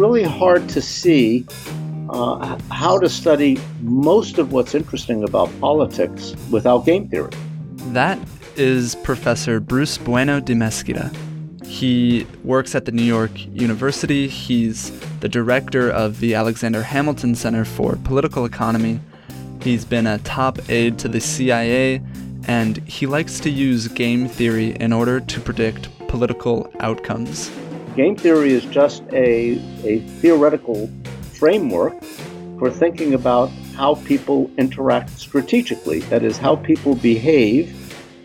really hard to see uh, how to study most of what's interesting about politics without game theory. That is Professor Bruce Bueno de Mesquita. He works at the New York University. He's the director of the Alexander Hamilton Center for Political Economy. He's been a top aide to the CIA, and he likes to use game theory in order to predict political outcomes. Game theory is just a, a theoretical framework for thinking about how people interact strategically. That is, how people behave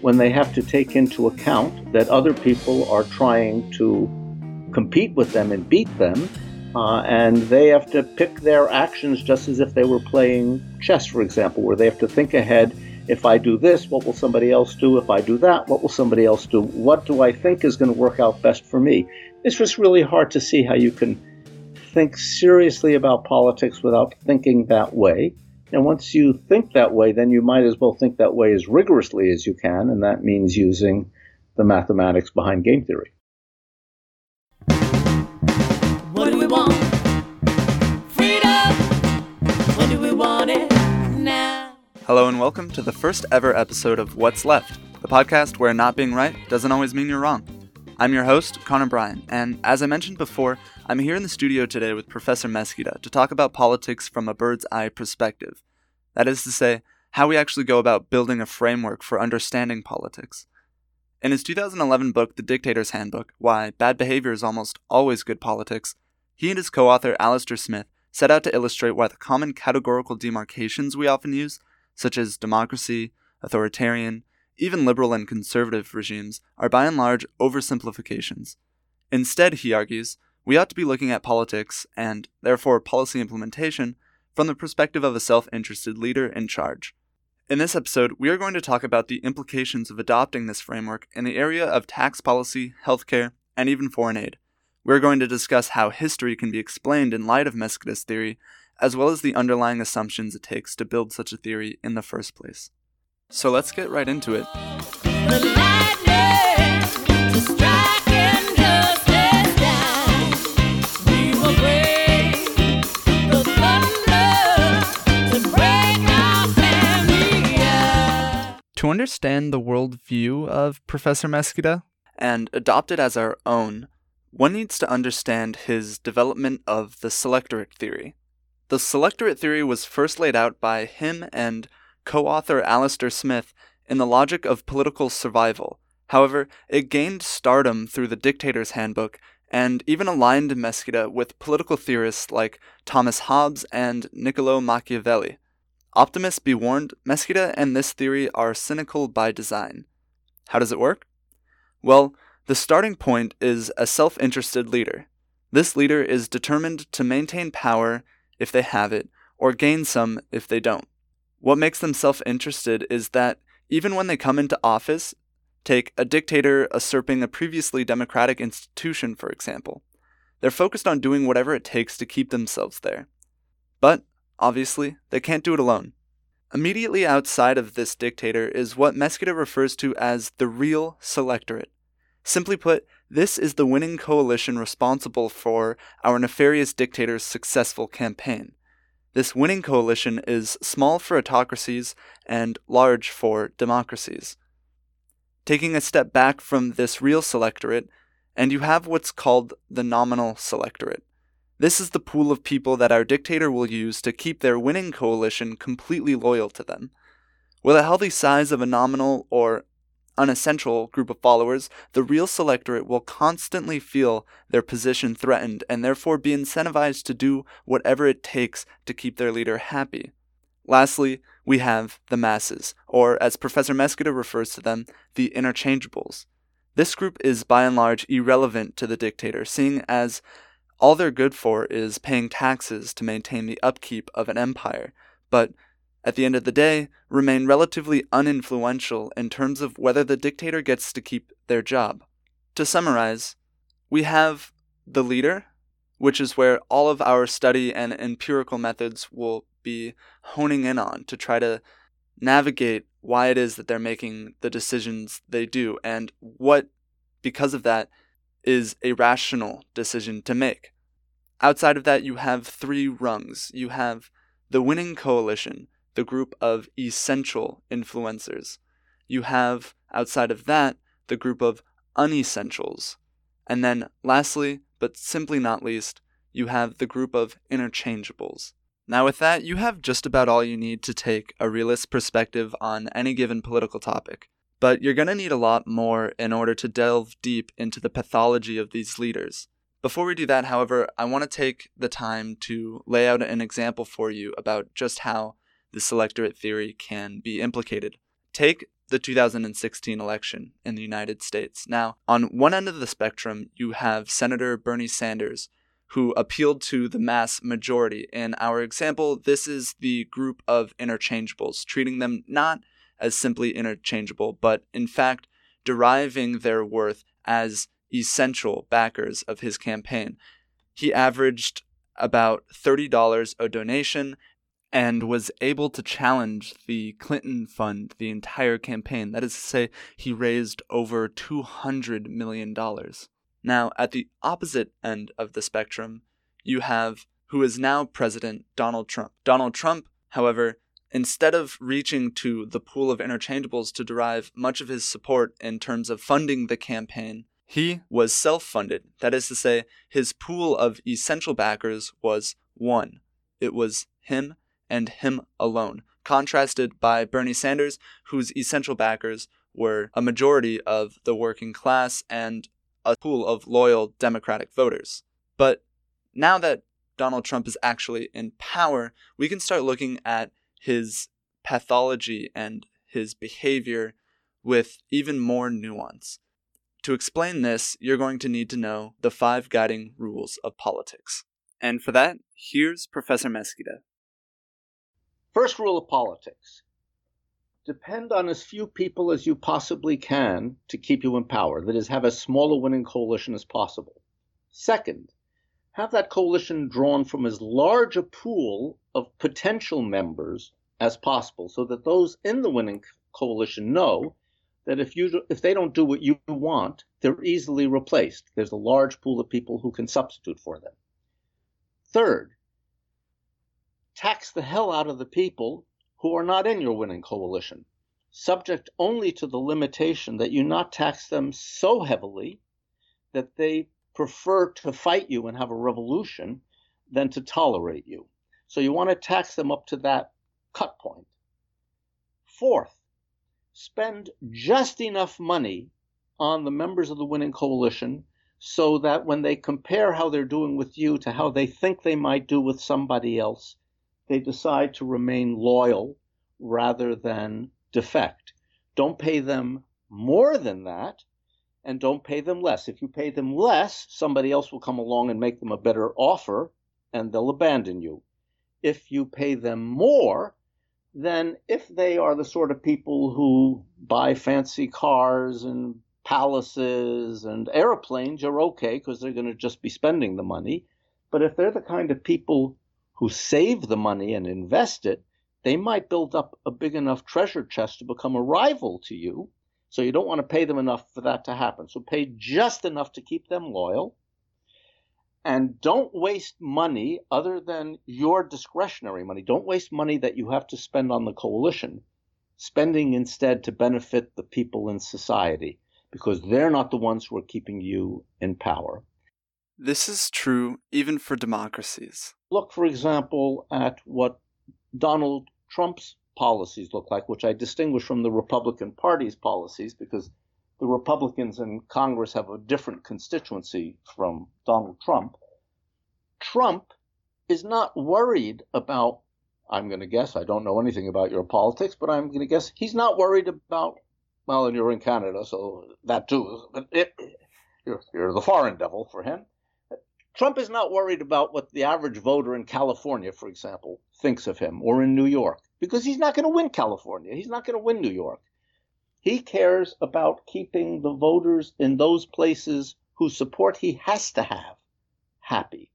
when they have to take into account that other people are trying to compete with them and beat them, uh, and they have to pick their actions just as if they were playing chess, for example, where they have to think ahead. If I do this, what will somebody else do? If I do that, what will somebody else do? What do I think is going to work out best for me? It's just really hard to see how you can think seriously about politics without thinking that way. And once you think that way, then you might as well think that way as rigorously as you can, and that means using the mathematics behind game theory. Hello, and welcome to the first ever episode of What's Left, the podcast where not being right doesn't always mean you're wrong. I'm your host, Connor Bryan, and as I mentioned before, I'm here in the studio today with Professor Mesquita to talk about politics from a bird's eye perspective. That is to say, how we actually go about building a framework for understanding politics. In his 2011 book, The Dictator's Handbook Why Bad Behavior is Almost Always Good Politics, he and his co author Alastair Smith set out to illustrate why the common categorical demarcations we often use, such as democracy, authoritarian, even liberal and conservative regimes, are by and large oversimplifications. Instead, he argues, we ought to be looking at politics, and therefore policy implementation, from the perspective of a self interested leader in charge. In this episode, we are going to talk about the implications of adopting this framework in the area of tax policy, healthcare, and even foreign aid. We're going to discuss how history can be explained in light of Mesquita's theory, as well as the underlying assumptions it takes to build such a theory in the first place. So let's get right into it. To understand the worldview of Professor Mesquita and adopt it as our own, one needs to understand his development of the selectorate theory. The selectorate theory was first laid out by him and co author Alastair Smith in The Logic of Political Survival. However, it gained stardom through the Dictator's Handbook and even aligned Mesquita with political theorists like Thomas Hobbes and Niccolo Machiavelli. Optimists be warned, Mesquita and this theory are cynical by design. How does it work? Well, the starting point is a self interested leader. This leader is determined to maintain power if they have it, or gain some if they don't. What makes them self interested is that even when they come into office, take a dictator usurping a previously democratic institution, for example, they're focused on doing whatever it takes to keep themselves there. But Obviously, they can't do it alone. Immediately outside of this dictator is what Mesquita refers to as the real selectorate. Simply put, this is the winning coalition responsible for our nefarious dictator's successful campaign. This winning coalition is small for autocracies and large for democracies. Taking a step back from this real selectorate, and you have what's called the nominal selectorate. This is the pool of people that our dictator will use to keep their winning coalition completely loyal to them. With a healthy size of a nominal or unessential group of followers, the real selectorate will constantly feel their position threatened and therefore be incentivized to do whatever it takes to keep their leader happy. Lastly, we have the masses, or as Professor Mesquita refers to them, the interchangeables. This group is by and large irrelevant to the dictator, seeing as all they're good for is paying taxes to maintain the upkeep of an empire, but at the end of the day, remain relatively uninfluential in terms of whether the dictator gets to keep their job. To summarize, we have the leader, which is where all of our study and empirical methods will be honing in on to try to navigate why it is that they're making the decisions they do and what, because of that, is a rational decision to make. Outside of that, you have three rungs. You have the winning coalition, the group of essential influencers. You have, outside of that, the group of unessentials. And then, lastly, but simply not least, you have the group of interchangeables. Now, with that, you have just about all you need to take a realist perspective on any given political topic. But you're going to need a lot more in order to delve deep into the pathology of these leaders. Before we do that, however, I want to take the time to lay out an example for you about just how the selectorate theory can be implicated. Take the 2016 election in the United States. Now, on one end of the spectrum, you have Senator Bernie Sanders, who appealed to the mass majority. In our example, this is the group of interchangeables, treating them not as simply interchangeable, but in fact deriving their worth as essential backers of his campaign. He averaged about $30 a donation and was able to challenge the Clinton fund the entire campaign. That is to say, he raised over $200 million. Now, at the opposite end of the spectrum, you have who is now President Donald Trump. Donald Trump, however, instead of reaching to the pool of interchangeables to derive much of his support in terms of funding the campaign, he was self funded. That is to say, his pool of essential backers was one. It was him and him alone, contrasted by Bernie Sanders, whose essential backers were a majority of the working class and a pool of loyal Democratic voters. But now that Donald Trump is actually in power, we can start looking at his pathology and his behavior with even more nuance. To explain this, you're going to need to know the five guiding rules of politics. And for that, here's Professor Mesquita. First rule of politics depend on as few people as you possibly can to keep you in power. That is, have as small a winning coalition as possible. Second, have that coalition drawn from as large a pool of potential members as possible so that those in the winning coalition know that if you if they don't do what you want, they're easily replaced. There's a large pool of people who can substitute for them. Third, tax the hell out of the people who are not in your winning coalition, subject only to the limitation that you not tax them so heavily that they prefer to fight you and have a revolution than to tolerate you. So you want to tax them up to that cut point. Fourth, spend just enough money on the members of the winning coalition so that when they compare how they're doing with you to how they think they might do with somebody else, they decide to remain loyal rather than defect. Don't pay them more than that and don't pay them less. If you pay them less, somebody else will come along and make them a better offer and they'll abandon you. If you pay them more, then if they are the sort of people who buy fancy cars and palaces and airplanes, you're okay because they're going to just be spending the money. But if they're the kind of people who save the money and invest it, they might build up a big enough treasure chest to become a rival to you. So you don't want to pay them enough for that to happen. So pay just enough to keep them loyal and don't waste money other than your discretionary money. Don't waste money that you have to spend on the coalition, spending instead to benefit the people in society because they're not the ones who are keeping you in power. This is true even for democracies. Look, for example, at what Donald Trump's policies look like, which I distinguish from the Republican Party's policies because the Republicans in Congress have a different constituency from Donald Trump. Trump is not worried about, I'm going to guess, I don't know anything about your politics, but I'm going to guess he's not worried about, well, and you're in Canada, so that too, but it, you're, you're the foreign devil for him. Trump is not worried about what the average voter in California, for example, thinks of him, or in New York, because he's not going to win California. He's not going to win New York. He cares about keeping the voters in those places whose support he has to have happy.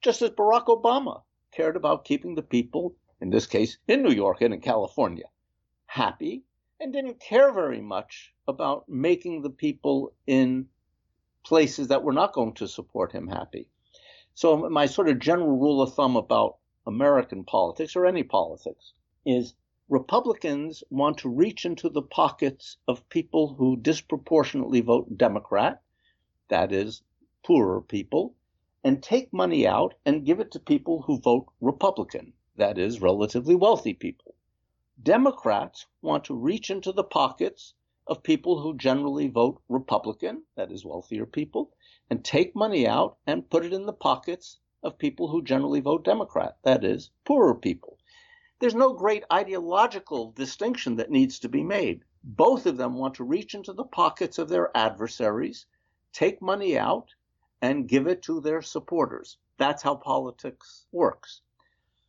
Just as Barack Obama cared about keeping the people, in this case in New York and in California, happy, and didn't care very much about making the people in places that were not going to support him happy. So, my sort of general rule of thumb about American politics or any politics is Republicans want to reach into the pockets of people who disproportionately vote Democrat, that is, poorer people, and take money out and give it to people who vote Republican, that is, relatively wealthy people. Democrats want to reach into the pockets of people who generally vote Republican, that is, wealthier people, and take money out and put it in the pockets of people who generally vote Democrat, that is, poorer people. There's no great ideological distinction that needs to be made. Both of them want to reach into the pockets of their adversaries, take money out, and give it to their supporters. That's how politics works.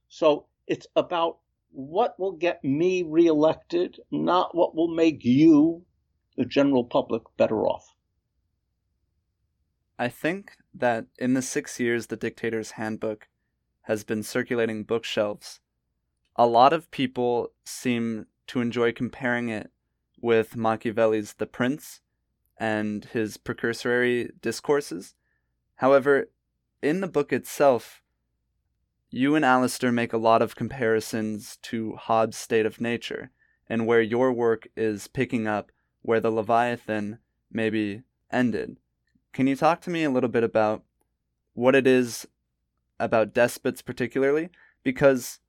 So it's about what will get me reelected, not what will make you, the general public, better off. I think that in the six years the Dictator's Handbook has been circulating bookshelves, a lot of people seem to enjoy comparing it with Machiavelli's The Prince and his precursory discourses. However, in the book itself, you and Alastair make a lot of comparisons to Hobbes' State of Nature, and where your work is picking up where the Leviathan maybe ended. Can you talk to me a little bit about what it is about despots, particularly? Because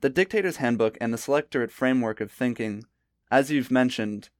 the Dictator's Handbook and the Selectorate framework of thinking, as you've mentioned,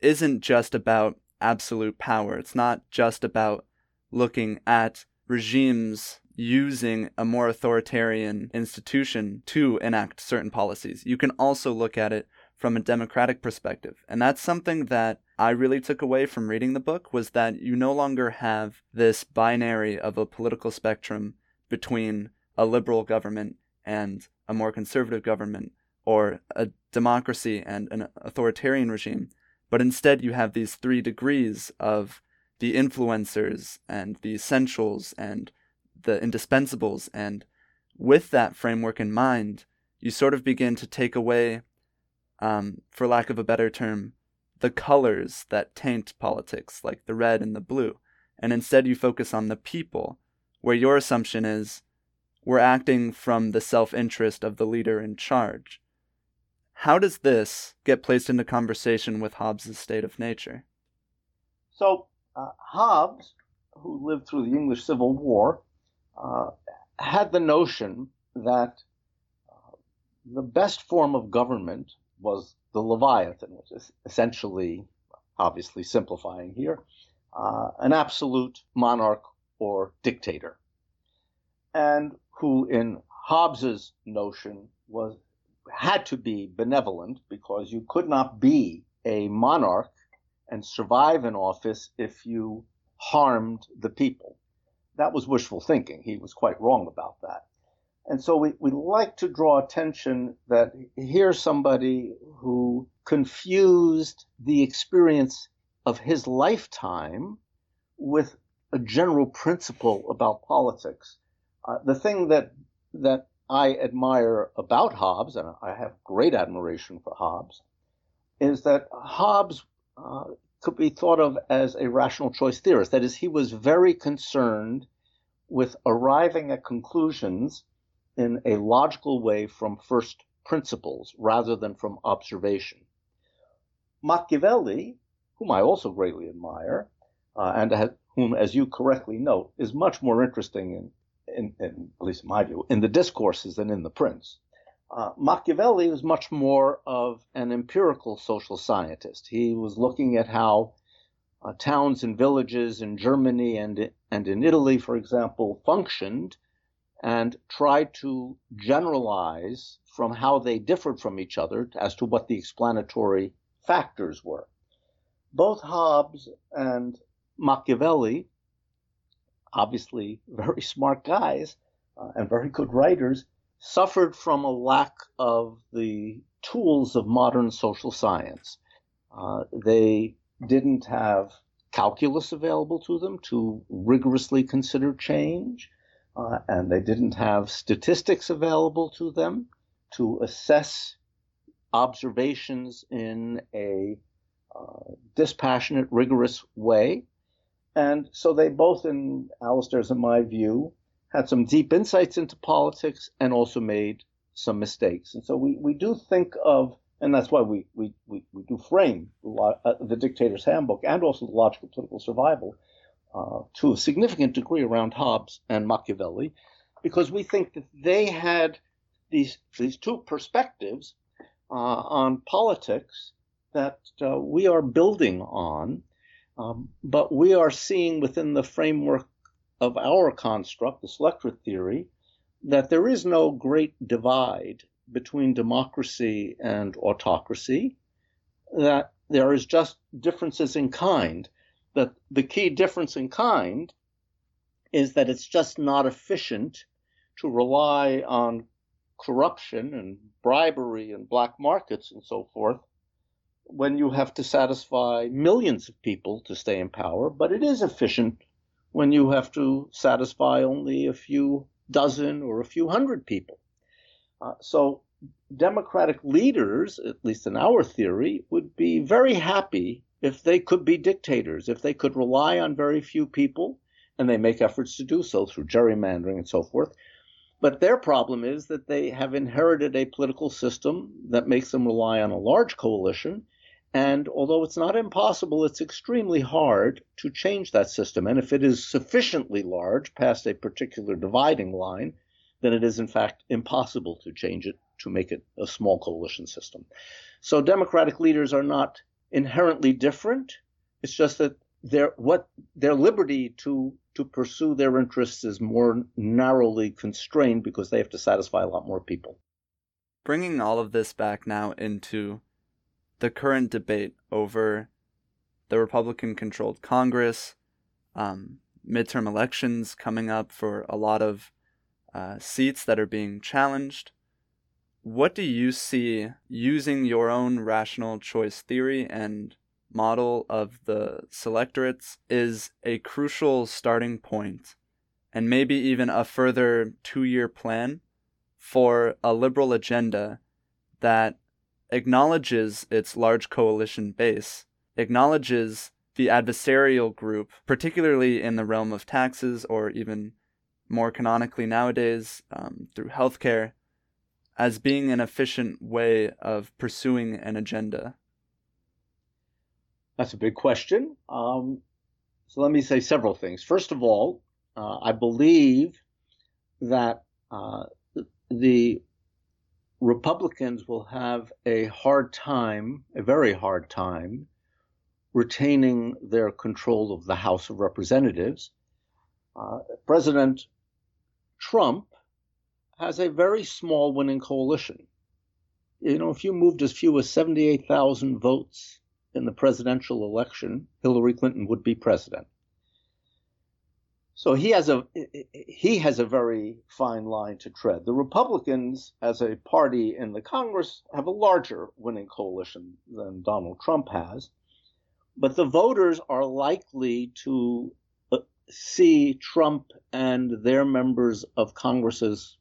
isn't just about absolute power. It's not just about looking at regimes using a more authoritarian institution to enact certain policies. You can also look at it from a democratic perspective. And that's something that I really took away from reading the book was that you no longer have this binary of a political spectrum between a liberal government and a more conservative government or a democracy and an authoritarian regime, but instead you have these three degrees of the influencers and the essentials and the indispensables. And with that framework in mind, you sort of begin to take away um, for lack of a better term, the colors that taint politics, like the red and the blue, and instead you focus on the people, where your assumption is we're acting from the self interest of the leader in charge. How does this get placed into conversation with Hobbes' state of nature? So, uh, Hobbes, who lived through the English Civil War, uh, had the notion that uh, the best form of government was the Leviathan, which is essentially, obviously simplifying here, uh, an absolute monarch or dictator, and who, in Hobbes's notion, was had to be benevolent because you could not be a monarch and survive in office if you harmed the people. That was wishful thinking. He was quite wrong about that. And so we, we like to draw attention that here's somebody who confused the experience of his lifetime with a general principle about politics. Uh, the thing that that I admire about Hobbes, and I have great admiration for Hobbes, is that Hobbes uh, could be thought of as a rational choice theorist. That is, he was very concerned with arriving at conclusions in a logical way from first principles rather than from observation. Machiavelli, whom I also greatly admire, uh, and whom, as you correctly note, is much more interesting in, in, in, at least in my view, in the discourses than in the prince. Uh, Machiavelli was much more of an empirical social scientist. He was looking at how uh, towns and villages in Germany and and in Italy, for example, functioned and tried to generalize from how they differed from each other as to what the explanatory factors were. Both Hobbes and Machiavelli, obviously very smart guys uh, and very good writers, suffered from a lack of the tools of modern social science. Uh, they didn't have calculus available to them to rigorously consider change uh, and they didn't have statistics available to them to assess observations in a uh, dispassionate, rigorous way. And so they both, in Alastair's and my view, had some deep insights into politics and also made some mistakes. And so we, we do think of, and that's why we, we, we, we do frame the, uh, the Dictator's Handbook and also the Logic of Political Survival uh, to a significant degree around Hobbes and Machiavelli, because we think that they had these, these two perspectives uh, on politics that uh, we are building on, um, but we are seeing within the framework of our construct, the selectorate theory, that there is no great divide between democracy and autocracy, that there is just differences in kind. That the key difference in kind is that it's just not efficient to rely on corruption and bribery and black markets and so forth when you have to satisfy millions of people to stay in power, but it is efficient when you have to satisfy only a few dozen or a few hundred people. Uh, so democratic leaders, at least in our theory, would be very happy if they could be dictators, if they could rely on very few people, and they make efforts to do so through gerrymandering and so forth. But their problem is that they have inherited a political system that makes them rely on a large coalition and although it's not impossible, it's extremely hard to change that system. And if it is sufficiently large past a particular dividing line, then it is in fact impossible to change it to make it a small coalition system. So democratic leaders are not inherently different. It's just that their what their liberty to to pursue their interests is more narrowly constrained because they have to satisfy a lot more people. Bringing all of this back now into the current debate over the Republican controlled Congress, um, midterm elections coming up for a lot of uh, seats that are being challenged. What do you see using your own rational choice theory and model of the selectorates is a crucial starting point and maybe even a further two year plan for a liberal agenda that acknowledges its large coalition base, acknowledges the adversarial group, particularly in the realm of taxes or even more canonically nowadays um, through healthcare, as being an efficient way of pursuing an agenda? That's a big question. Um, so let me say several things. First of all, uh, I believe that uh, the Republicans will have a hard time, a very hard time, retaining their control of the House of Representatives. Uh, President Trump has a very small winning coalition. You know, if you moved as few as 78,000 votes in the presidential election, Hillary Clinton would be president. So he has a he has a very fine line to tread. The Republicans, as a party in the Congress, have a larger winning coalition than Donald Trump has, but the voters are likely to uh, see Trump and their members of Congress as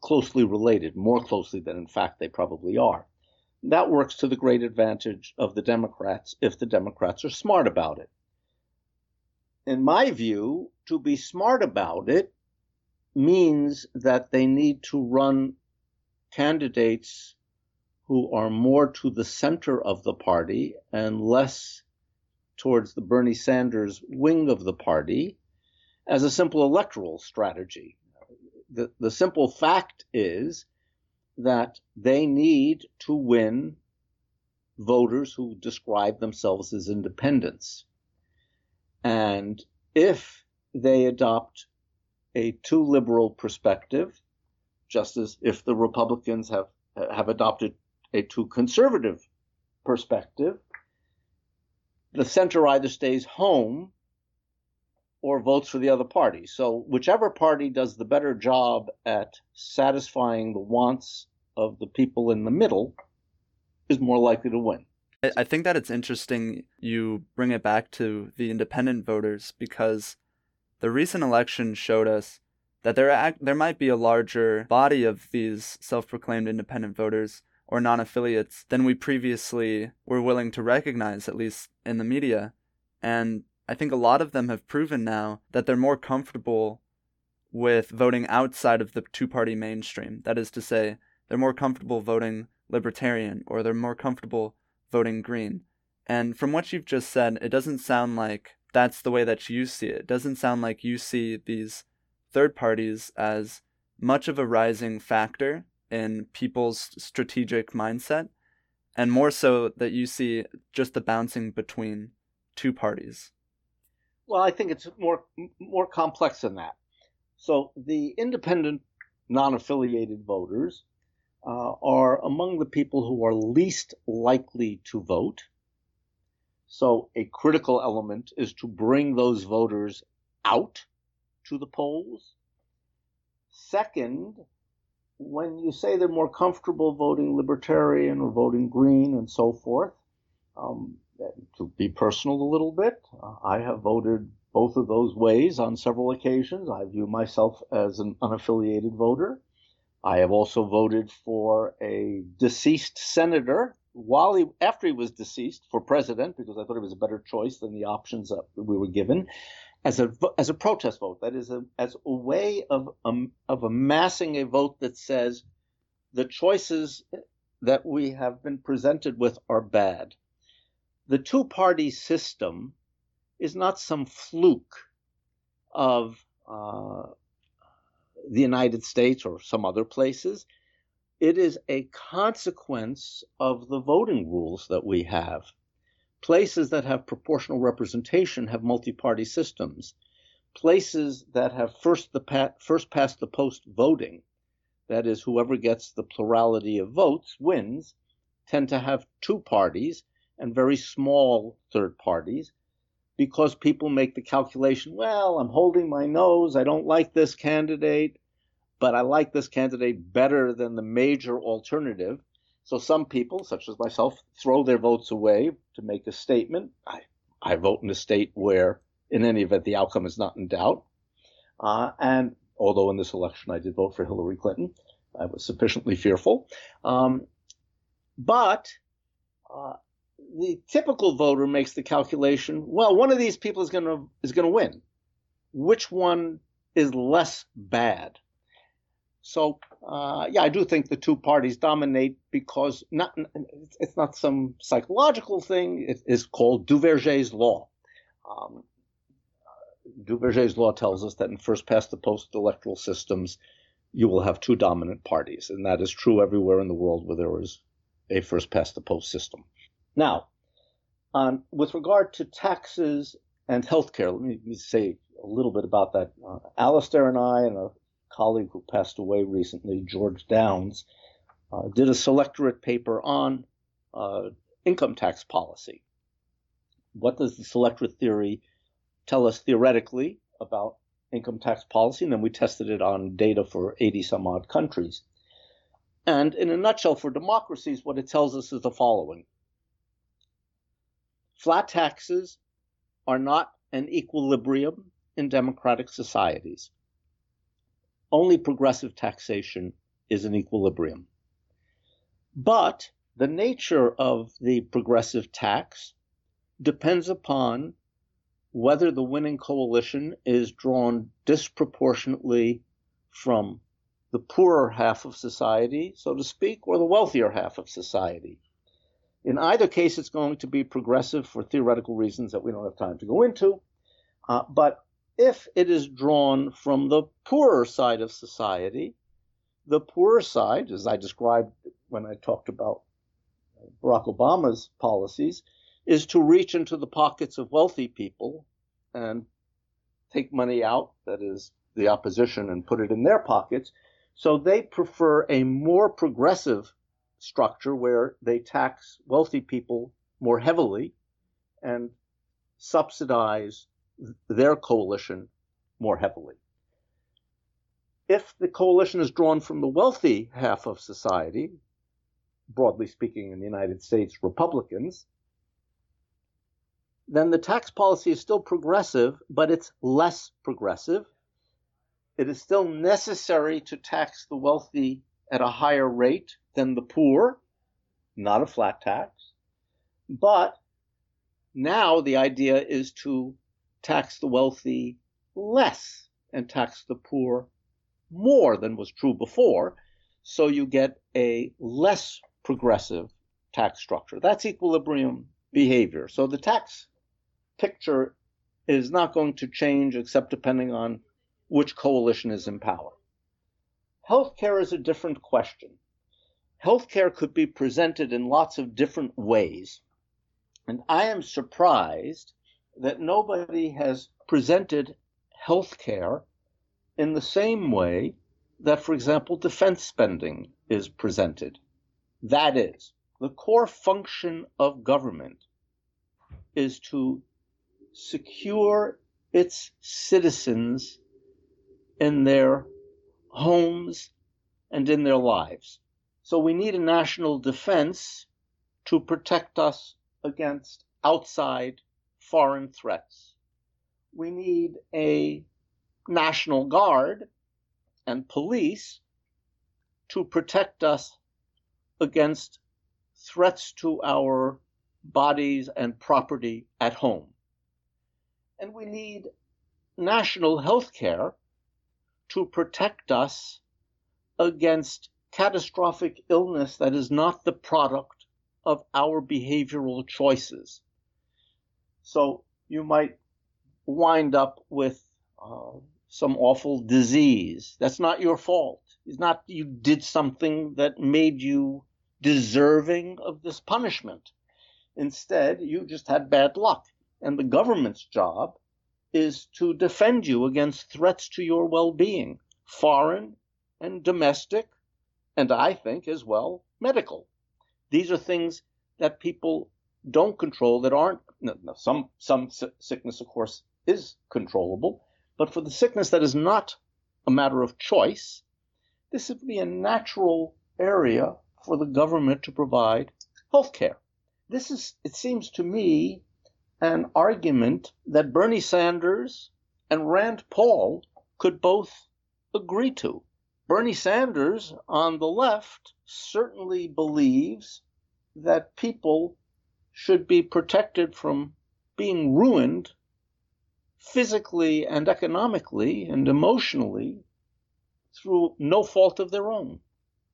closely related, more closely than in fact they probably are. That works to the great advantage of the Democrats if the Democrats are smart about it in my view, to be smart about it means that they need to run candidates who are more to the center of the party and less towards the Bernie Sanders wing of the party as a simple electoral strategy. The, the simple fact is that they need to win voters who describe themselves as independents. And if they adopt a too liberal perspective, just as if the Republicans have have adopted a too conservative perspective, the center either stays home or votes for the other party. So whichever party does the better job at satisfying the wants of the people in the middle is more likely to win. I think that it's interesting you bring it back to the independent voters because the recent election showed us that there act, there might be a larger body of these self-proclaimed independent voters or non-affiliates than we previously were willing to recognize at least in the media and I think a lot of them have proven now that they're more comfortable with voting outside of the two party mainstream. That is to say, they're more comfortable voting libertarian or they're more comfortable voting green. And from what you've just said, it doesn't sound like that's the way that you see it. It doesn't sound like you see these third parties as much of a rising factor in people's strategic mindset, and more so that you see just the bouncing between two parties. Well, I think it's more more complex than that. So the independent, non-affiliated voters uh, are among the people who are least likely to vote. So a critical element is to bring those voters out to the polls. Second, when you say they're more comfortable voting libertarian or voting green and so forth, um, to be personal a little bit, uh, I have voted both of those ways on several occasions. I view myself as an unaffiliated voter. I have also voted for a deceased senator while he after he was deceased for president because I thought it was a better choice than the options that we were given as a as a protest vote. That is a, as a way of um, of amassing a vote that says the choices that we have been presented with are bad. The two party system is not some fluke of uh, the United States or some other places. It is a consequence of the voting rules that we have. Places that have proportional representation have multi-party systems. Places that have first the pa- first past the post voting, that is, whoever gets the plurality of votes wins, tend to have two parties and very small third parties because people make the calculation, well, I'm holding my nose, I don't like this candidate, but I like this candidate better than the major alternative. So some people, such as myself, throw their votes away to make a statement. I, I vote in a state where, in any event, the outcome is not in doubt. Uh, and although in this election I did vote for Hillary Clinton, I was sufficiently fearful. Um, but uh, the typical voter makes the calculation, well, one of these people is going to is going to win. Which one is less bad? So uh, yeah, I do think the two parties dominate because not it's not some psychological thing. It is called Duverger's law. Um, Duverger's law tells us that in first past the post electoral systems, you will have two dominant parties, and that is true everywhere in the world where there is a first past the post system. Now, um, with regard to taxes and healthcare, let me, let me say a little bit about that. Uh, Alastair and I and a colleague who passed away recently, George Downs, uh, did a selectorate paper on uh, income tax policy. What does the selectorate theory tell us theoretically about income tax policy? And then we tested it on data for 80 some odd countries. And in a nutshell, for democracies, what it tells us is the following flat taxes are not an equilibrium in democratic societies only progressive taxation is an equilibrium. But the nature of the progressive tax depends upon whether the winning coalition is drawn disproportionately from the poorer half of society, so to speak, or the wealthier half of society. In either case, it's going to be progressive for theoretical reasons that we don't have time to go into. Uh, but if it is drawn from the poorer side of society, the poorer side, as I described when I talked about Barack Obama's policies, is to reach into the pockets of wealthy people and take money out, that is, the opposition, and put it in their pockets. So they prefer a more progressive structure where they tax wealthy people more heavily and subsidize their coalition more heavily. If the coalition is drawn from the wealthy half of society, broadly speaking in the United States, Republicans, then the tax policy is still progressive, but it's less progressive. It is still necessary to tax the wealthy at a higher rate than the poor, not a flat tax. But now the idea is to tax the wealthy less and tax the poor more than was true before. So you get a less progressive tax structure. That's equilibrium behavior. So the tax picture is not going to change except depending on which coalition is in power. Healthcare is a different question. Healthcare could be presented in lots of different ways. And I am surprised that nobody has presented healthcare in the same way that, for example, defense spending is presented. That is, the core function of government is to secure its citizens in their homes and in their lives. So we need a national defense to protect us against outside foreign threats. We need a national guard and police to protect us against threats to our bodies and property at home. And we need national health care to protect us against catastrophic illness that is not the product of our behavioral choices. So you might wind up with uh, some awful disease. That's not your fault. It's not you did something that made you deserving of this punishment. Instead, you just had bad luck. And the government's job is to defend you against threats to your well being, foreign and domestic, and I think as well medical. These are things that people don't control that aren't no, no, some some sickness of course is controllable but for the sickness that is not a matter of choice this would be a natural area for the government to provide health care this is it seems to me an argument that Bernie Sanders and Rand Paul could both agree to Bernie Sanders on the left certainly believes that people should be protected from being ruined physically and economically and emotionally through no fault of their own.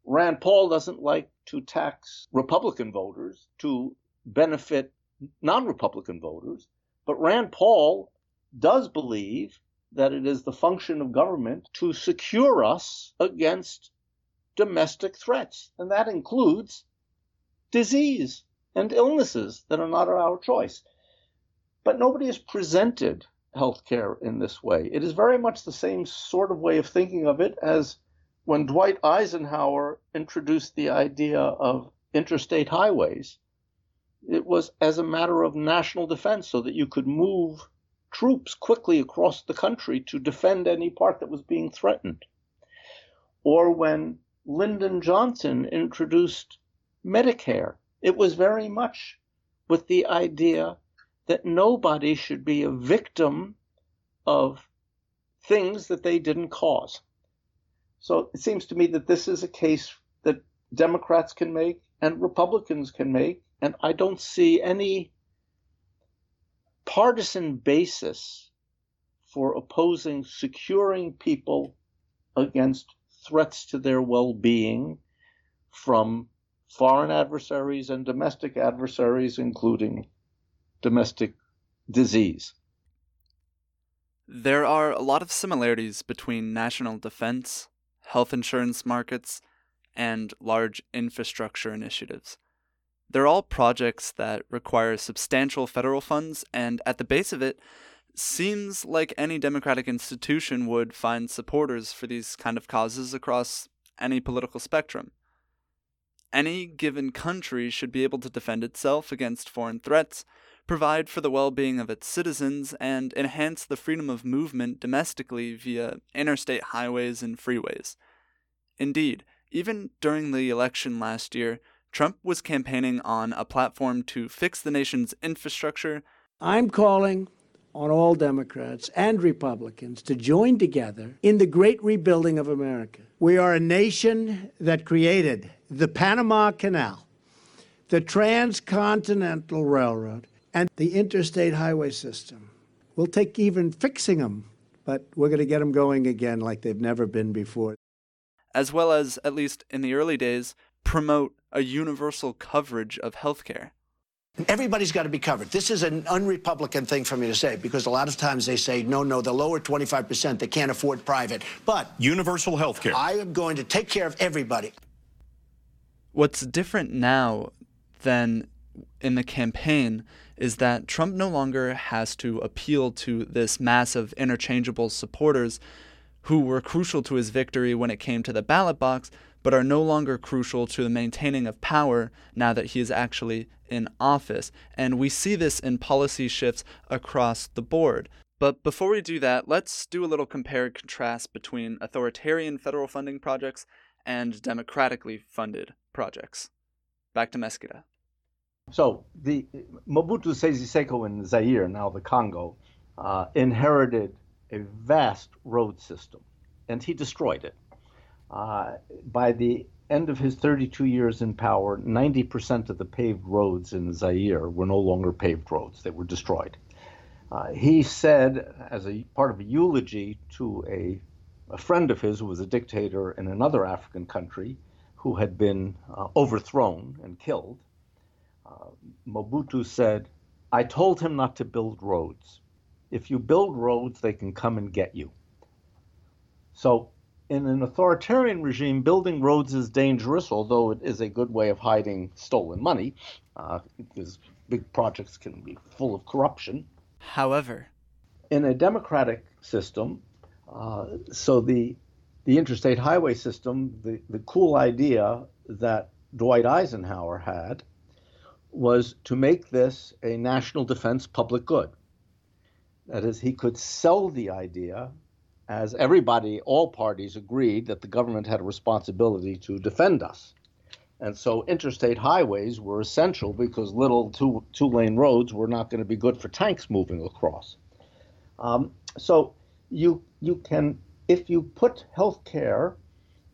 Rand Paul doesn't like to tax Republican voters to benefit non Republican voters, but Rand Paul does believe that it is the function of government to secure us against domestic threats, and that includes disease and illnesses that are not our choice. But nobody has presented healthcare in this way. It is very much the same sort of way of thinking of it as when Dwight Eisenhower introduced the idea of interstate highways. It was as a matter of national defense so that you could move troops quickly across the country to defend any part that was being threatened. Or when Lyndon Johnson introduced Medicare, it was very much with the idea that nobody should be a victim of things that they didn't cause. So it seems to me that this is a case that Democrats can make and Republicans can make, and I don't see any partisan basis for opposing securing people against threats to their well being from foreign adversaries and domestic adversaries, including domestic disease. There are a lot of similarities between national defense, health insurance markets, and large infrastructure initiatives. They're all projects that require substantial federal funds, and at the base of it, seems like any democratic institution would find supporters for these kind of causes across any political spectrum. Any given country should be able to defend itself against foreign threats, provide for the well being of its citizens, and enhance the freedom of movement domestically via interstate highways and freeways. Indeed, even during the election last year, Trump was campaigning on a platform to fix the nation's infrastructure. I'm calling on all Democrats and Republicans to join together in the great rebuilding of America. We are a nation that created the Panama Canal, the Transcontinental Railroad, and the interstate highway system. We'll take even fixing them but we're going to get them going again like they've never been before. As well as, at least in the early days, promote a universal coverage of healthcare. Everybody's got to be covered. This is an unrepublican thing for me to say because a lot of times they say, no, no, the lower 25%, they can't afford private. But universal health care. I am going to take care of everybody. What's different now than in the campaign is that Trump no longer has to appeal to this mass of interchangeable supporters who were crucial to his victory when it came to the ballot box, but are no longer crucial to the maintaining of power now that he is actually in office. And we see this in policy shifts across the board. But before we do that, let's do a little compare and contrast between authoritarian federal funding projects and democratically funded projects. Back to Mesquita. So the Mobutu Sese Seko in Zaire, now the Congo, uh, inherited a vast road system, and he destroyed it. Uh, by the end of his 32 years in power, 90% of the paved roads in Zaire were no longer paved roads; they were destroyed. Uh, he said, as a part of a eulogy to a, a friend of his who was a dictator in another African country, who had been uh, overthrown and killed, uh, Mobutu said, I told him not to build roads. If you build roads, they can come and get you. So, in an authoritarian regime, building roads is dangerous, although it is a good way of hiding stolen money, uh, because big projects can be full of corruption. However, in a democratic system, uh, so the the interstate highway system, the, the cool idea that Dwight Eisenhower had was to make this a national defense public good. That is, he could sell the idea as everybody, all parties agreed that the government had a responsibility to defend us. And so interstate highways were essential because little two, two lane roads were not going to be good for tanks moving across. Um, so you, you can if you put healthcare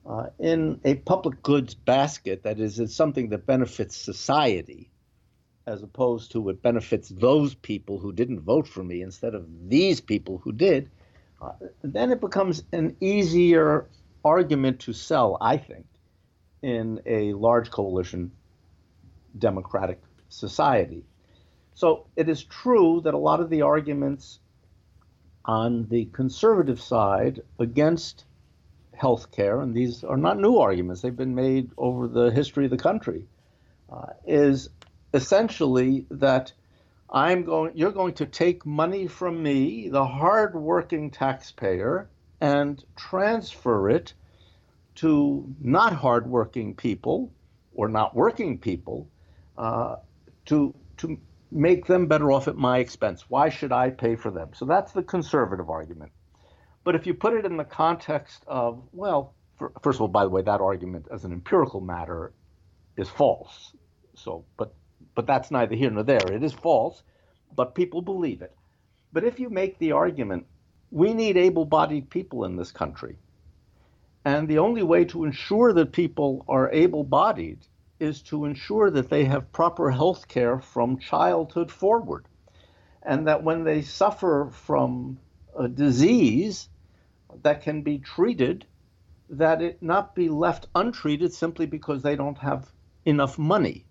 uh, in a public goods basket, that is, it's something that benefits society, as opposed to it benefits those people who didn't vote for me instead of these people who did, then it becomes an easier argument to sell, I think, in a large coalition democratic society. So it is true that a lot of the arguments on the conservative side against health care, and these are not new arguments, they've been made over the history of the country, uh, is essentially that I'm going, you're going to take money from me, the hardworking taxpayer, and transfer it to not hardworking people or not working people uh, to to make them better off at my expense. Why should I pay for them? So that's the conservative argument. But if you put it in the context of, well, for, first of all, by the way, that argument as an empirical matter is false. So, but but that's neither here nor there. It is false, but people believe it. But if you make the argument, we need able-bodied people in this country, and the only way to ensure that people are able-bodied is to ensure that they have proper health care from childhood forward. And that when they suffer from a disease that can be treated, that it not be left untreated simply because they don't have enough money.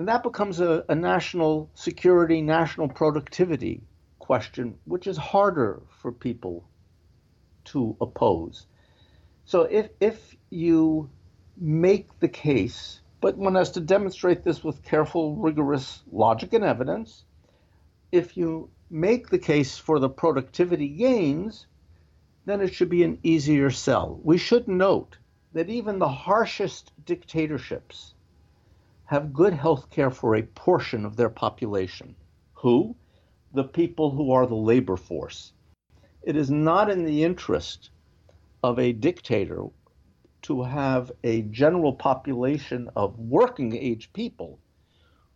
And that becomes a, a national security, national productivity question, which is harder for people to oppose. So if, if you make the case, but one has to demonstrate this with careful, rigorous logic and evidence. If you make the case for the productivity gains, then it should be an easier sell. We should note that even the harshest dictatorships have good health care for a portion of their population. Who? The people who are the labor force. It is not in the interest of a dictator to have a general population of working age people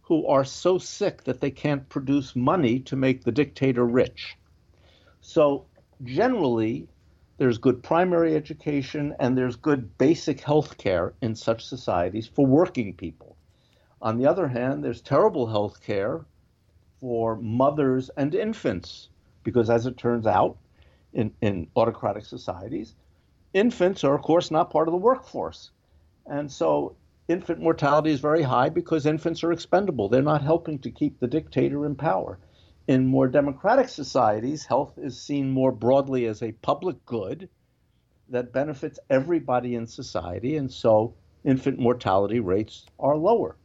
who are so sick that they can't produce money to make the dictator rich. So, generally, there's good primary education and there's good basic health care in such societies for working people. On the other hand, there's terrible health care for mothers and infants because as it turns out, in, in autocratic societies, infants are, of course, not part of the workforce. And so infant mortality is very high because infants are expendable. They're not helping to keep the dictator in power. In more democratic societies, health is seen more broadly as a public good that benefits everybody in society, and so infant mortality rates are lower.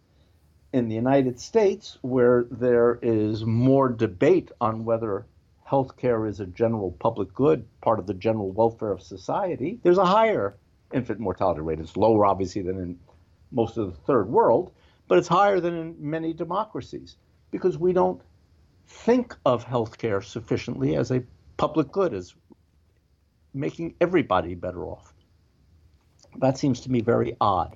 In the United States, where there is more debate on whether healthcare is a general public good, part of the general welfare of society, there's a higher infant mortality rate. It's lower, obviously, than in most of the third world, but it's higher than in many democracies because we don't think of healthcare sufficiently as a public good, as making everybody better off. That seems to me very odd.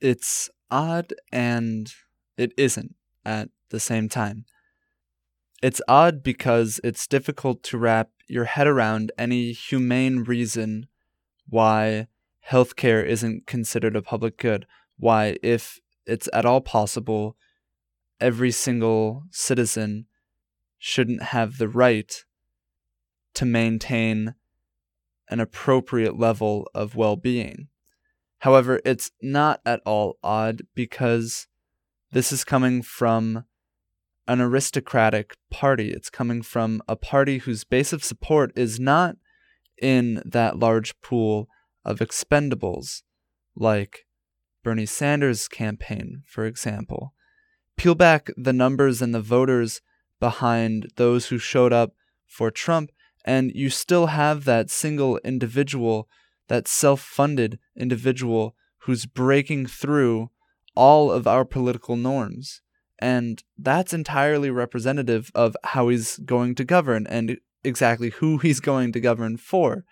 It's odd and it isn't at the same time. It's odd because it's difficult to wrap your head around any humane reason why healthcare isn't considered a public good, why, if it's at all possible, every single citizen shouldn't have the right to maintain an appropriate level of well being. However, it's not at all odd because this is coming from an aristocratic party. It's coming from a party whose base of support is not in that large pool of expendables, like Bernie Sanders' campaign, for example. Peel back the numbers and the voters behind those who showed up for Trump, and you still have that single individual, that self funded individual who's breaking through all of our political norms. And that's entirely representative of how he's going to govern and exactly who he's going to govern for.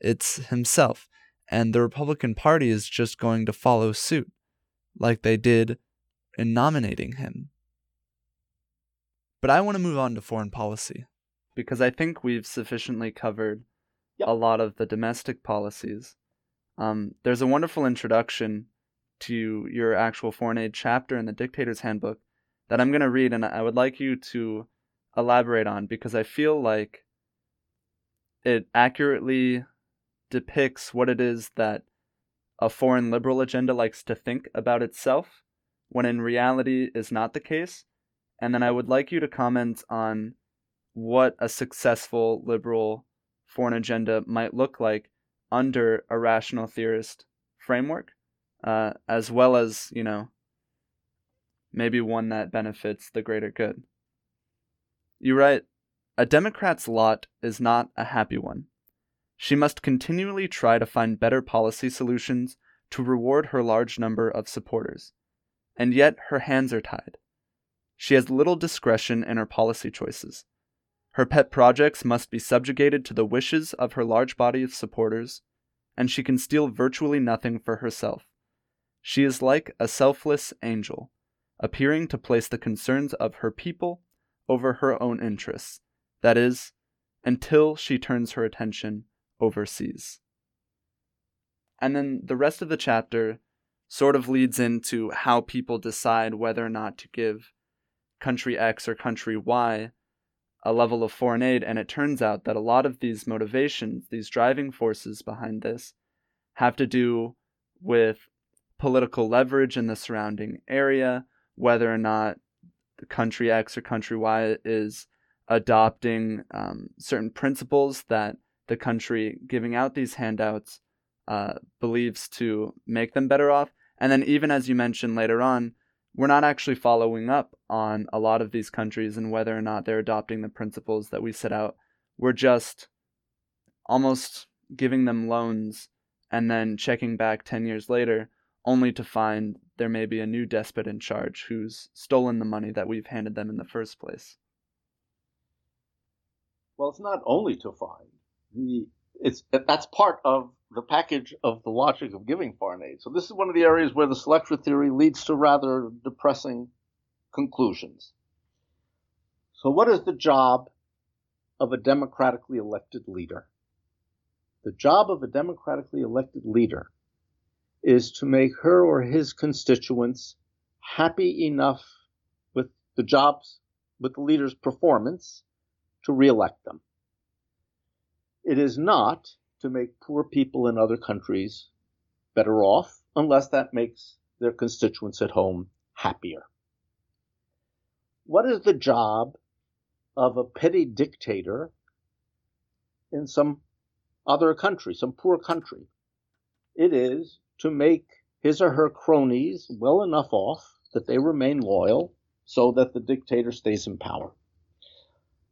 It's himself. And the Republican Party is just going to follow suit, like they did in nominating him. But I want to move on to foreign policy, because I think we've sufficiently covered yep. a lot of the domestic policies. Um, there's a wonderful introduction to your actual foreign aid chapter in the Dictator's Handbook that I'm going to read, and I would like you to elaborate on because I feel like it accurately depicts what it is that a foreign liberal agenda likes to think about itself, when in reality is not the case. And then I would like you to comment on what a successful liberal foreign agenda might look like under a rational theorist framework, uh, as well as, you know, maybe one that benefits the greater good. You write, a Democrat's lot is not a happy one. She must continually try to find better policy solutions to reward her large number of supporters. And yet her hands are tied. She has little discretion in her policy choices. Her pet projects must be subjugated to the wishes of her large body of supporters, and she can steal virtually nothing for herself. She is like a selfless angel, appearing to place the concerns of her people over her own interests, that is, until she turns her attention overseas. And then the rest of the chapter sort of leads into how people decide whether or not to give country X or country Y a level of foreign aid. And it turns out that a lot of these motivations, these driving forces behind this, have to do with political leverage in the surrounding area, whether or not the country X or country Y is adopting um, certain principles that the country giving out these handouts uh, believes to make them better off. And then, even as you mentioned later on, we're not actually following up on a lot of these countries and whether or not they're adopting the principles that we set out. We're just almost giving them loans and then checking back 10 years later only to find there may be a new despot in charge who's stolen the money that we've handed them in the first place. Well, it's not only to find the it's that's part of the package of the logic of giving foreign aid. So this is one of the areas where the selector theory leads to rather depressing conclusions. So what is the job of a democratically elected leader? The job of a democratically elected leader is to make her or his constituents happy enough with the jobs with the leader's performance to reelect them. It is not to make poor people in other countries better off unless that makes their constituents at home happier. What is the job of a petty dictator in some other country, some poor country? It is to make his or her cronies well enough off that they remain loyal so that the dictator stays in power.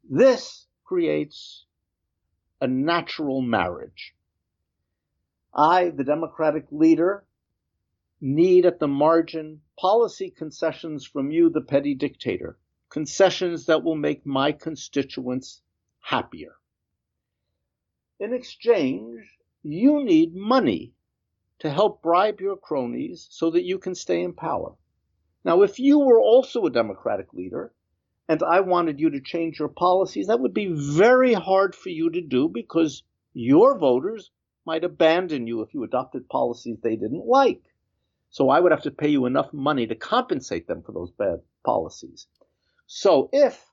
This creates a natural marriage. I, the Democratic leader, need at the margin policy concessions from you, the petty dictator, concessions that will make my constituents happier. In exchange, you need money to help bribe your cronies so that you can stay in power. Now, if you were also a Democratic leader and I wanted you to change your policies, that would be very hard for you to do because your voters might abandon you if you adopted policies they didn't like. So I would have to pay you enough money to compensate them for those bad policies. So if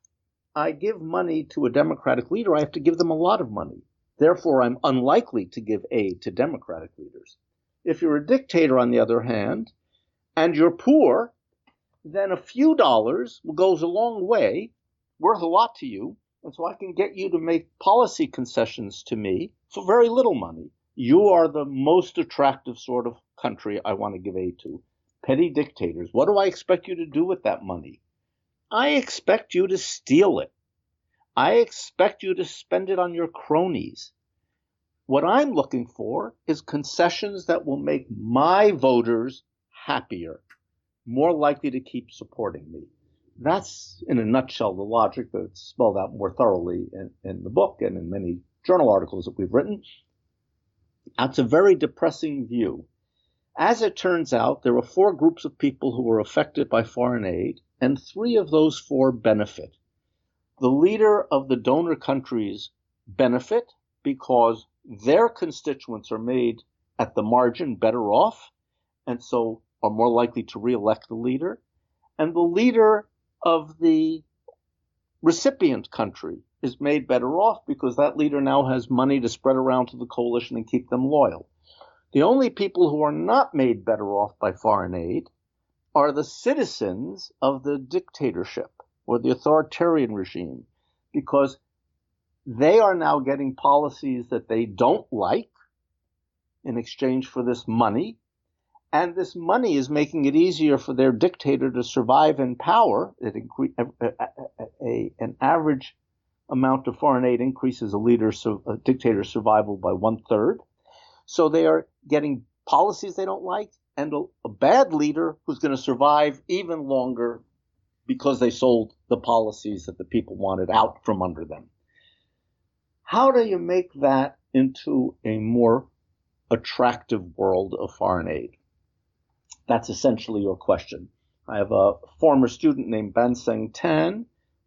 I give money to a Democratic leader, I have to give them a lot of money. Therefore, I'm unlikely to give aid to Democratic leaders. If you're a dictator, on the other hand, and you're poor, then a few dollars goes a long way, worth a lot to you, and so I can get you to make policy concessions to me for very little money. You are the most attractive sort of country I want to give aid to. Petty dictators. What do I expect you to do with that money? I expect you to steal it. I expect you to spend it on your cronies. What I'm looking for is concessions that will make my voters happier, more likely to keep supporting me. That's, in a nutshell, the logic that's spelled out more thoroughly in, in the book and in many journal articles that we've written. That's a very depressing view. As it turns out, there are four groups of people who were affected by foreign aid, and three of those four benefit. The leader of the donor countries benefit because their constituents are made at the margin better off, and so are more likely to reelect the leader. And the leader of the recipient country is made better off because that leader now has money to spread around to the coalition and keep them loyal. The only people who are not made better off by foreign aid are the citizens of the dictatorship or the authoritarian regime because they are now getting policies that they don't like in exchange for this money. And this money is making it easier for their dictator to survive in power. It incre- a, a, a, an average amount of foreign aid increases a leader's a dictator's survival by one third. So they are getting policies they don't like and a, a bad leader who's going to survive even longer because they sold the policies that the people wanted out from under them. How do you make that into a more attractive world of foreign aid? That's essentially your question. I have a former student named Banseng Tan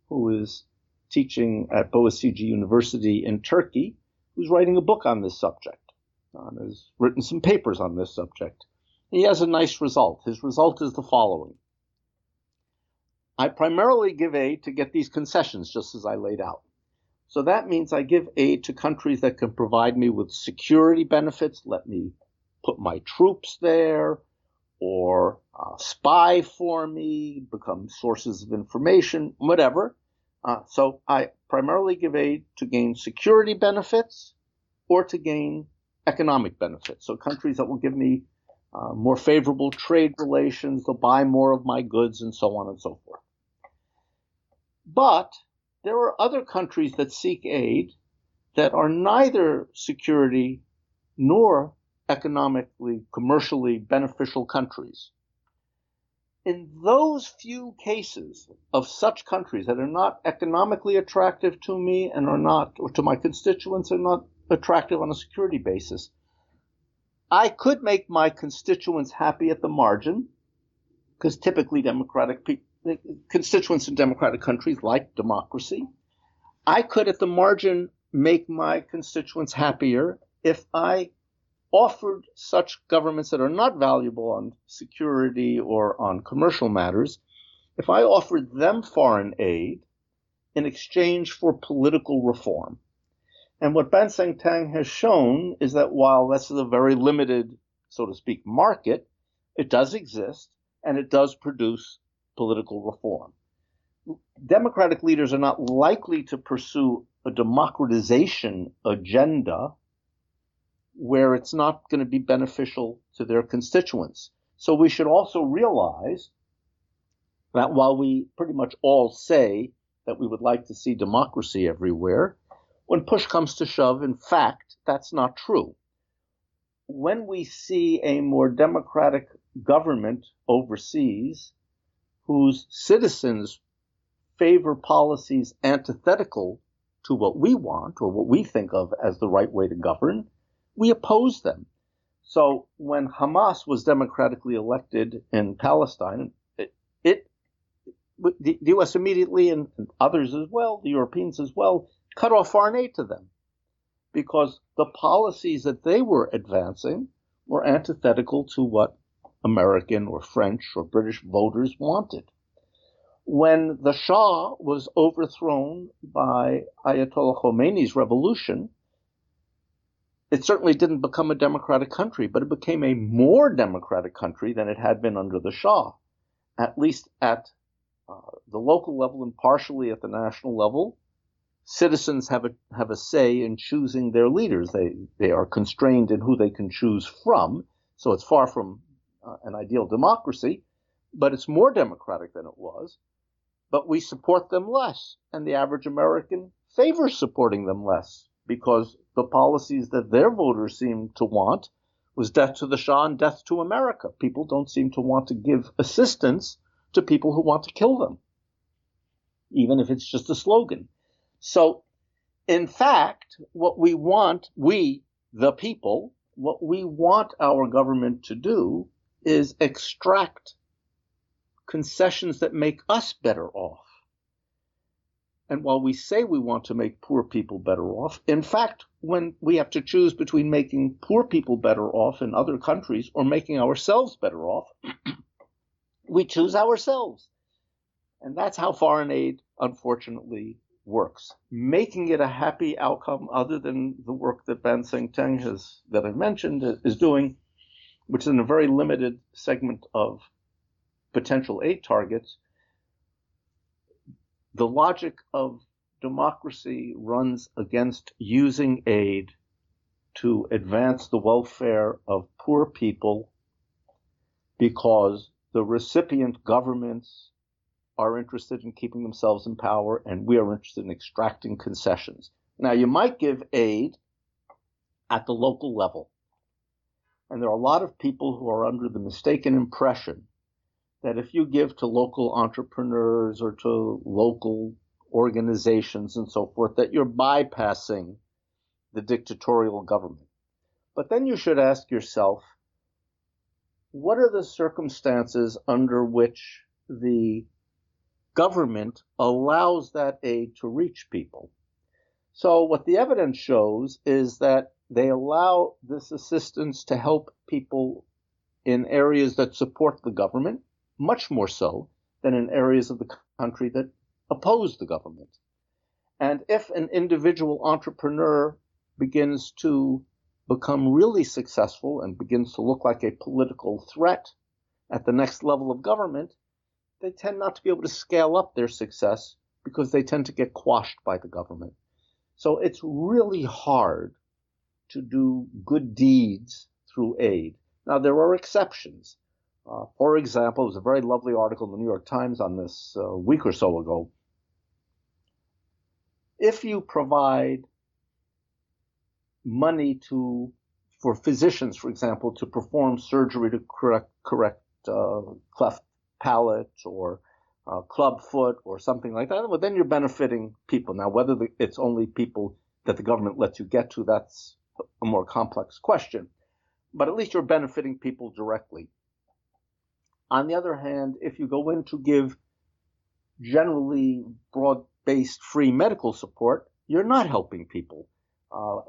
who is teaching at Boğaziçi University in Turkey who's writing a book on this subject and has written some papers on this subject. He has a nice result. His result is the following. I primarily give aid to get these concessions, just as I laid out. So that means I give aid to countries that can provide me with security benefits, let me put my troops there, or uh, spy for me, become sources of information, whatever. Uh, so I primarily give aid to gain security benefits or to gain economic benefits. So countries that will give me uh, more favorable trade relations, they'll buy more of my goods, and so on and so forth. But there are other countries that seek aid that are neither security nor economically, commercially beneficial countries. In those few cases of such countries that are not economically attractive to me and are not, or to my constituents, are not attractive on a security basis, I could make my constituents happy at the margin, because typically Democratic pe- constituents in democratic countries like democracy. I could, at the margin, make my constituents happier if I offered such governments that are not valuable on security or on commercial matters, if I offered them foreign aid in exchange for political reform. And what Ban Seng Tang has shown is that while this is a very limited, so to speak, market, it does exist and it does produce political reform. Democratic leaders are not likely to pursue a democratization agenda where it's not going to be beneficial to their constituents. So we should also realize that while we pretty much all say that we would like to see democracy everywhere, when push comes to shove, in fact, that's not true. When we see a more democratic government overseas whose citizens favor policies antithetical to what we want or what we think of as the right way to govern, we oppose them. So when Hamas was democratically elected in Palestine, it, it the, U.S. immediately and, and others as well, the Europeans as well, cut off foreign aid to them because the policies that they were advancing were antithetical to what American or French or British voters wanted. When the Shah was overthrown by Ayatollah Khomeini's revolution, it certainly didn't become a democratic country, but it became a more democratic country than it had been under the Shah, at least at uh, the local level and partially at the national level. Citizens have a have a say in choosing their leaders. They they are constrained in who they can choose from. So it's far from uh, an ideal democracy, but it's more democratic than it was. But we support them less, and the average American favors supporting them less because the policies that their voters seem to want was death to the Shah and death to America. People don't seem to want to give assistance to people who want to kill them, even if it's just a slogan. So, in fact, what we want, we, the people, what we want our government to do is extract concessions that make us better off. And while we say we want to make poor people better off, in fact, when we have to choose between making poor people better off in other countries or making ourselves better off, we choose ourselves. And that's how foreign aid, unfortunately, works. Making it a happy outcome, other than the work that Ban Seng Teng has, that I mentioned, is doing, which is in a very limited segment of potential aid targets, the logic of democracy runs against using aid to advance the welfare of poor people because the recipient governments are interested in keeping themselves in power and we are interested in extracting concessions. Now, you might give aid at the local level. And there are a lot of people who are under the mistaken impression that if you give to local entrepreneurs or to local organizations and so forth, that you're bypassing the dictatorial government. But then you should ask yourself, what are the circumstances under which the government allows that aid to reach people? So what the evidence shows is that they allow this assistance to help people in areas that support the government, much more so than in areas of the country that oppose the government. And if an individual entrepreneur begins to become really successful and begins to look like a political threat at the next level of government, they tend not to be able to scale up their success because they tend to get quashed by the government. So it's really hard to do good deeds through aid. Now, there are exceptions. Uh, for example, there was a very lovely article in the New York Times on this uh, a week or so ago. If you provide money to for physicians, for example, to perform surgery to correct correct uh, cleft palate or uh, club foot or something like that, well, then you're benefiting people. Now, whether the, it's only people that the government lets you get to, that's a more complex question. But at least you're benefiting people directly. On the other hand, if you go in to give generally broad based free medical support, you're not helping people. Uh,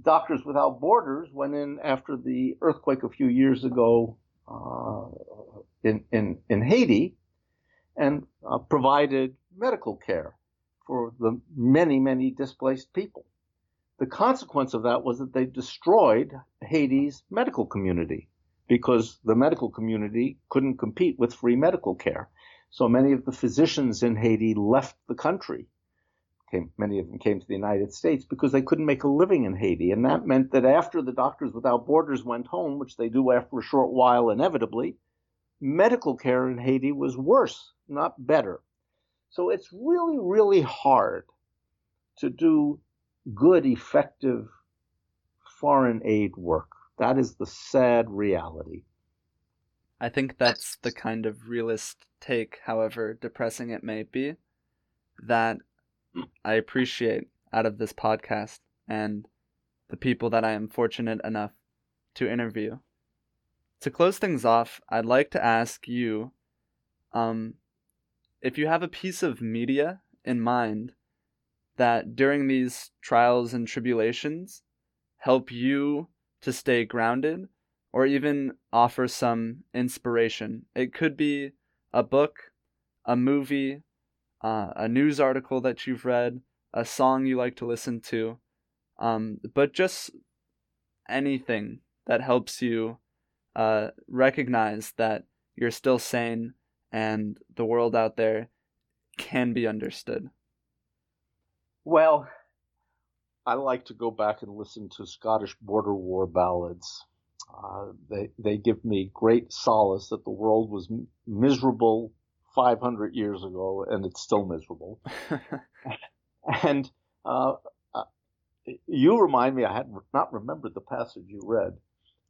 Doctors Without Borders went in after the earthquake a few years ago uh, in, in, in Haiti and uh, provided medical care for the many, many displaced people. The consequence of that was that they destroyed Haiti's medical community because the medical community couldn't compete with free medical care. So many of the physicians in Haiti left the country. Came, many of them came to the United States because they couldn't make a living in Haiti. And that meant that after the Doctors Without Borders went home, which they do after a short while inevitably, medical care in Haiti was worse, not better. So it's really, really hard to do good, effective foreign aid work. That is the sad reality. I think that's the kind of realist take, however depressing it may be, that I appreciate out of this podcast and the people that I am fortunate enough to interview. To close things off, I'd like to ask you um, if you have a piece of media in mind that during these trials and tribulations help you to stay grounded or even offer some inspiration. It could be a book, a movie, uh, a news article that you've read, a song you like to listen to, um, but just anything that helps you uh, recognize that you're still sane and the world out there can be understood. Well, I like to go back and listen to Scottish border war ballads. Uh, they they give me great solace that the world was m- miserable 500 years ago and it's still miserable. and uh, uh, you remind me, I had not remembered the passage you read,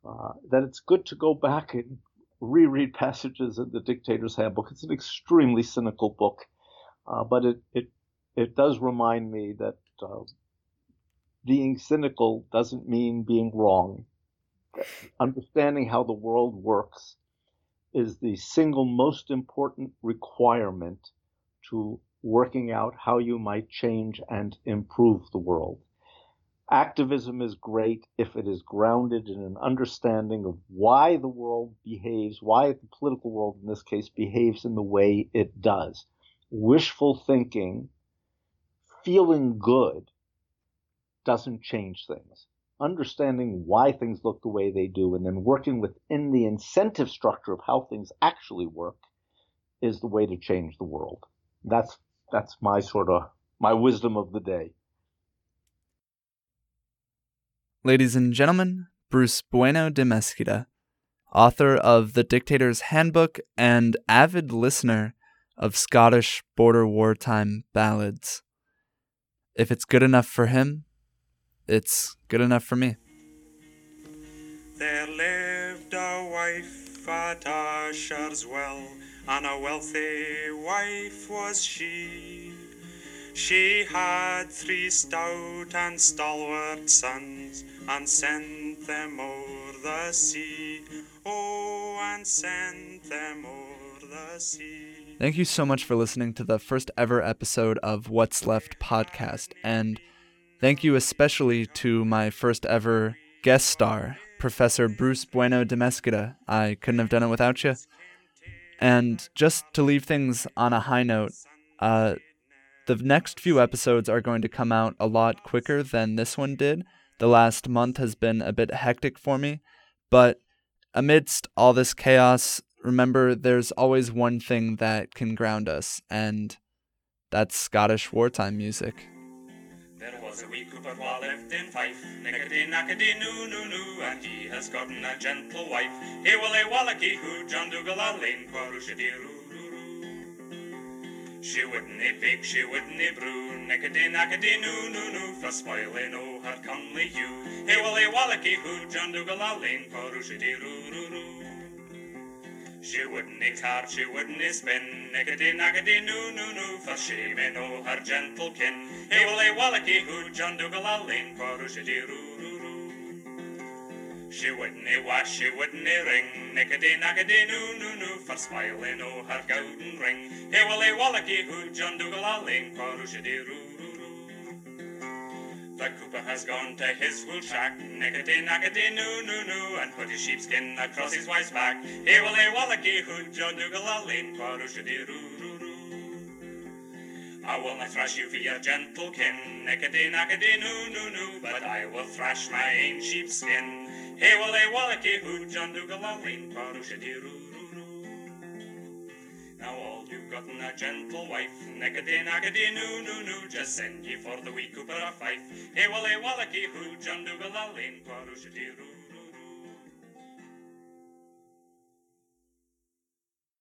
uh, that it's good to go back and reread passages in the Dictator's Handbook. It's an extremely cynical book, uh, but it, it it does remind me that uh, being cynical doesn't mean being wrong. Understanding how the world works is the single most important requirement to working out how you might change and improve the world. Activism is great if it is grounded in an understanding of why the world behaves, why the political world in this case behaves in the way it does. Wishful thinking, feeling good, doesn't change things. Understanding why things look the way they do and then working within the incentive structure of how things actually work is the way to change the world. That's that's my sort of my wisdom of the day. Ladies and gentlemen, Bruce Bueno de Mesquita, author of The Dictator's Handbook and avid listener of Scottish border wartime ballads. If it's good enough for him, it's good enough for me. There lived a wife at Usher's Well, and a wealthy wife was she. She had three stout and stalwart sons, and sent them o'er the sea. Oh, and sent them o'er the sea. Thank you so much for listening to the first ever episode of What's Left podcast, and Thank you especially to my first ever guest star, Professor Bruce Bueno de Mesquita. I couldn't have done it without you. And just to leave things on a high note, uh, the next few episodes are going to come out a lot quicker than this one did. The last month has been a bit hectic for me, but amidst all this chaos, remember there's always one thing that can ground us, and that's Scottish wartime music. Was a wee cooper wha lived in Fife, nickety nackety noo noo noo, and he has gotten a gentle wife. He will a wallacky hoo, John Dougal lane, quarushity roo roo roo. She wouldn't bake, she wouldn't brew, nickety nackety noo noo noo, for spoiling o her comely hue. He will a wallacky hoo, John Dougal lane, quarushity roo roo roo. She wouldn't carve, she wouldn't spin, nickety nackety noo noo noo, for she may know her gentle kin. He will a wallacky hoo, John Dougal a lane, quarushity roo roo roo. She wouldn't wash, she wouldn't ring, nickety nackety noo noo noo, for smiling o her golden ring. He will a wallacky hoo, John Dougal roo roo roo. The cooper has gone to his wool shack, nickety nackety noo noo noo, and put his sheepskin across his wife's back. He will a wallacky hood, John Dougal a lane, quarushity roo roo roo. I will not thrash you for your gentle kin, nickety nackety noo noo noo, but I will thrash my ain sheepskin. He will they wallachy hoo, John Dougal, a lane, parushity roo roo roo. Now gotten a gentle wife, nickety nackety noo noo noo, just send ye for the wee Cooper a fife. Hey, will they wallachy hoo, John Dougal, a lane,